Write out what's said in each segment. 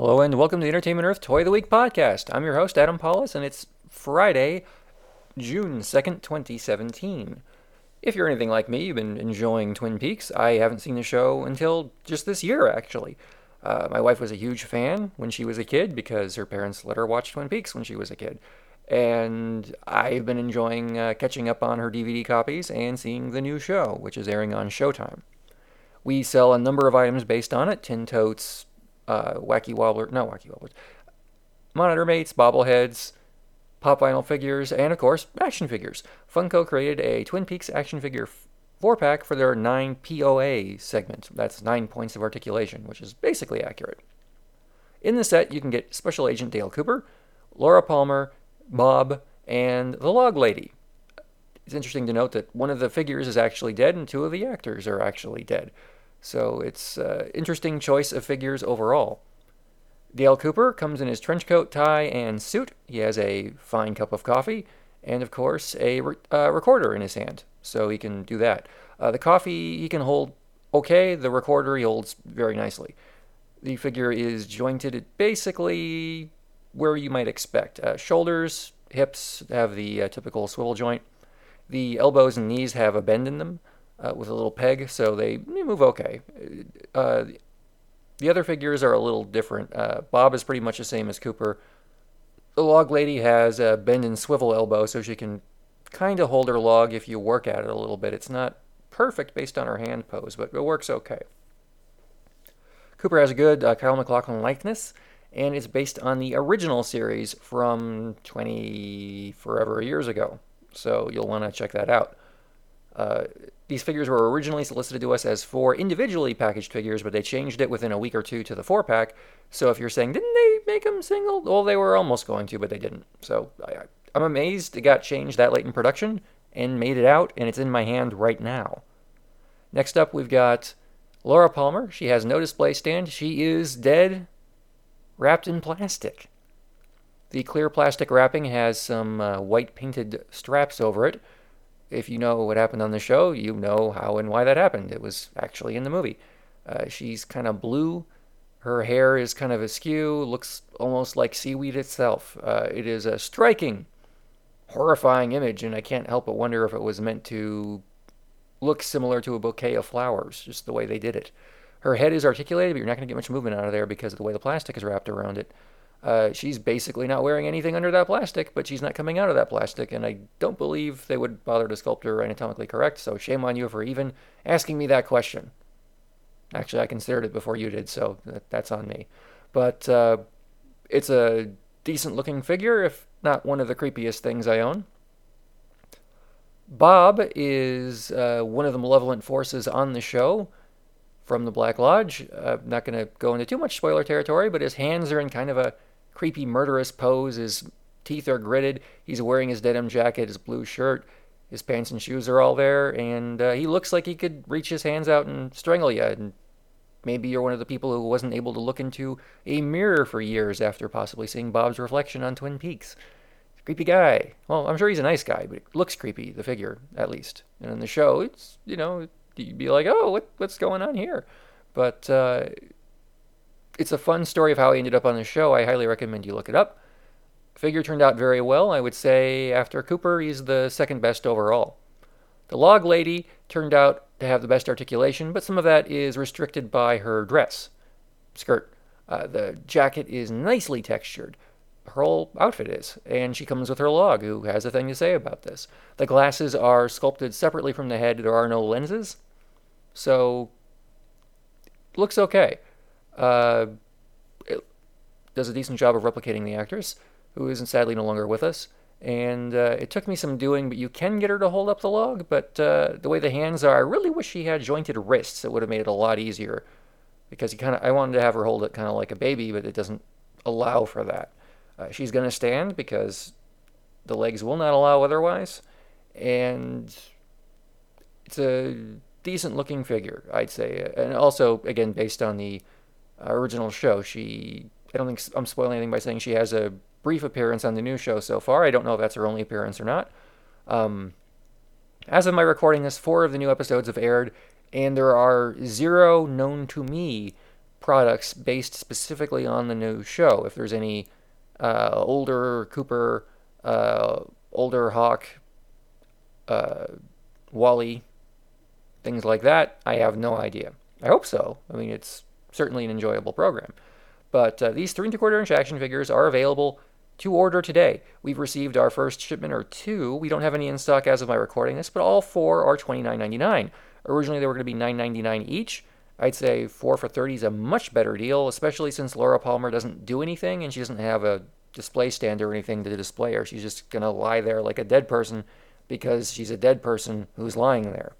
Hello and welcome to the Entertainment Earth Toy of the Week podcast. I'm your host, Adam Pawlus, and it's Friday, June 2nd, 2017. If you're anything like me, you've been enjoying Twin Peaks. I haven't seen the show until just this year, actually. Uh, my wife was a huge fan when she was a kid because her parents let her watch Twin Peaks when she was a kid. And I've been enjoying uh, catching up on her DVD copies and seeing the new show, which is airing on Showtime. We sell a number of items based on it tin totes, uh, wacky wobbler, not wacky wobblers, monitor mates, bobbleheads, pop vinyl figures, and of course, action figures. Funko created a Twin Peaks action figure four pack for their 9 POA segment. That's 9 points of articulation, which is basically accurate. In the set, you can get Special Agent Dale Cooper, Laura Palmer, Bob, and the Log Lady. It's interesting to note that one of the figures is actually dead and two of the actors are actually dead. So it's uh, interesting choice of figures overall. Dale Cooper comes in his trench coat, tie, and suit. He has a fine cup of coffee and, of course, a re- uh, recorder in his hand, so he can do that. Uh, the coffee he can hold okay, the recorder he holds very nicely. The figure is jointed basically where you might expect. Uh, shoulders, hips have the uh, typical swivel joint. The elbows and knees have a bend in them uh, with a little peg, so they move okay. Uh, the other figures are a little different. Uh, Bob is pretty much the same as Cooper. The log lady has a bend and swivel elbow, so she can kind of hold her log if you work at it a little bit. It's not perfect based on her hand pose, but it works okay. Cooper has a good uh, Kyle MacLachlan likeness, and it's based on the original series from 20 forever years ago. So you'll want to check that out. Uh, these figures were originally solicited to us as four individually packaged figures, but they changed it within a week or two to the four pack. So if you're saying, didn't they make them single? Well, they were almost going to, but they didn't. So I, I'm amazed it got changed that late in production and made it out, and it's in my hand right now. Next up, we've got Laura Palmer. She has no display stand. She is dead, wrapped in plastic. The clear plastic wrapping has some uh, white painted straps over it if you know what happened on the show, you know how and why that happened. It was actually in the movie. Uh, she's kind of blue. Her hair is kind of askew, looks almost like seaweed itself. Uh, it is a striking, horrifying image, and I can't help but wonder if it was meant to look similar to a bouquet of flowers, just the way they did it. Her head is articulated, but you're not going to get much movement out of there because of the way the plastic is wrapped around it. Uh, she's basically not wearing anything under that plastic, but she's not coming out of that plastic, and I don't believe they would bother to sculpt her anatomically correct, so shame on you for even asking me that question. Actually, I considered it before you did, so that, that's on me. But uh, it's a decent looking figure, if not one of the creepiest things I own. Bob is uh, one of the malevolent forces on the show from the Black Lodge. I'm not going to go into too much spoiler territory, but his hands are in kind of a creepy, murderous pose. His teeth are gritted. He's wearing his denim jacket, his blue shirt. His pants and shoes are all there, and uh, he looks like he could reach his hands out and strangle you. And maybe you're one of the people who wasn't able to look into a mirror for years after possibly seeing Bob's reflection on Twin Peaks. Creepy guy. Well, I'm sure he's a nice guy, but it looks creepy, the figure, at least. And in the show, it's, you know, you'd be like, oh, what, what's going on here? But uh, it's a fun story of how he ended up on the show. I highly recommend you look it up. Figure turned out very well. I would say after Cooper, he's the second best overall. The log lady turned out to have the best articulation, but some of that is restricted by her dress, skirt. Uh, the jacket is nicely textured. Her whole outfit is, and she comes with her log, who has a thing to say about this. The glasses are sculpted separately from the head. There are no lenses, so looks okay. Uh, it does a decent job of replicating the actress, who isn't sadly no longer with us. And uh, it took me some doing, but you can get her to hold up the log. But uh, the way the hands are, I really wish she had jointed wrists. It would have made it a lot easier. Because you kind of, I wanted to have her hold it kind of like a baby, but it doesn't allow for that. Uh, she's going to stand because the legs will not allow otherwise, and it's a decent looking figure, I'd say. And also, again, based on the original show. She, I don't think I'm spoiling anything by saying she has a brief appearance on the new show so far. I don't know if that's her only appearance or not. Um, as of my recording this, four of the new episodes have aired, and there are zero known to me products based specifically on the new show. If there's any uh, older Cooper, uh, older Hawk, uh, Wally, things like that, I have no idea. I hope so. I mean, it's certainly an enjoyable program. But uh, these three and three quarter inch action figures are available to order today. We've received our first shipment or two. We don't have any in stock as of my recording this, but all four are $29.99. Originally, they were going to be $9.99 each. I'd say four for 30 is a much better deal, especially since Laura Palmer doesn't do anything and she doesn't have a display stand or anything to display her. She's just going to lie there like a dead person because she's a dead person who's lying there.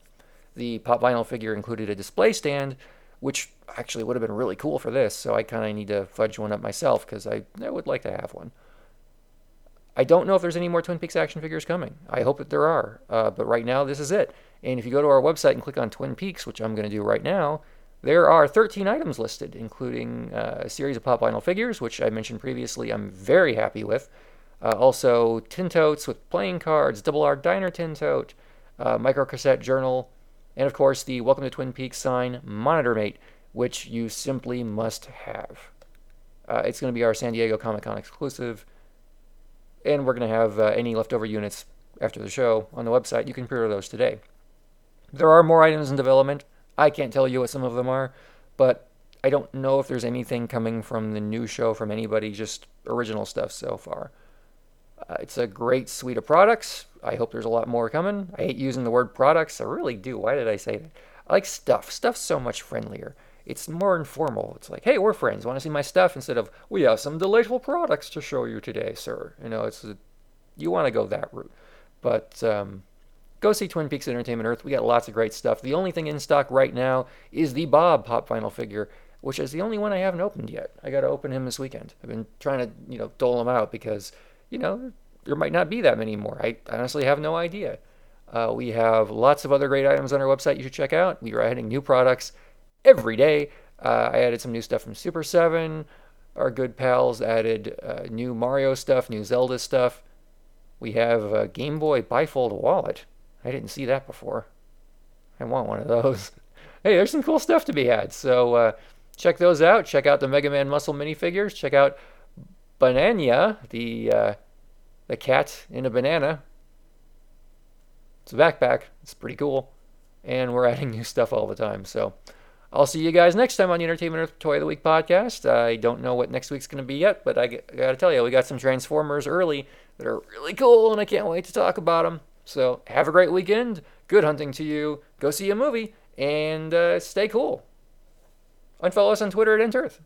The pop vinyl figure included a display stand, which actually would have been really cool for this, so I kind of need to fudge one up myself because I, I would like to have one. I don't know if there's any more Twin Peaks action figures coming. I hope that there are, uh, but right now this is it. And if you go to our website and click on Twin Peaks, which I'm going to do right now, there are 13 items listed, including uh, a series of pop vinyl figures, which I mentioned previously I'm very happy with. Uh, also, tin totes with playing cards, double R diner tin tote, uh, micro cassette journal, and of course the Welcome to Twin Peaks sign Monitor Mate, which you simply must have. Uh, it's going to be our San Diego Comic Con exclusive, and we're going to have uh, any leftover units after the show on the website. You can pre order those today. There are more items in development. I can't tell you what some of them are, but I don't know if there's anything coming from the new show from anybody, just original stuff so far. Uh, it's a great suite of products. I hope there's a lot more coming. I hate using the word products. I really do. Why did I say that? I like stuff. Stuff's so much friendlier. It's more informal. It's like, hey, we're friends. Want to see my stuff? Instead of, we have some delightful products to show you today, sir. You know, it's a, you want to go that route. But um, go see Twin Peaks Entertainment Earth. We got lots of great stuff. The only thing in stock right now is the Bob Pop Vinyl figure, which is the only one I haven't opened yet. I got to open him this weekend. I've been trying to, you know, dole him out because, you know, there might not be that many more. I honestly have no idea. Uh, we have lots of other great items on our website you should check out. We are adding new products every day. Uh, I added some new stuff from Super 7. Our good pals added uh, new Mario stuff, new Zelda stuff. We have a Game Boy bifold wallet. I didn't see that before. I want one of those. hey, there's some cool stuff to be had. So uh, check those out. Check out the Mega Man Muscle minifigures. Check out Banana, the uh, the cat in a banana. It's a backpack. It's pretty cool. And we're adding new stuff all the time. So I'll see you guys next time on the Entertainment Earth Toy of the Week podcast. I don't know what next week's going to be yet, but I, I got to tell you, we got some Transformers early that are really cool, and I can't wait to talk about them. So have a great weekend. Good hunting to you. Go see a movie and uh, stay cool. And follow us on Twitter at Entearth.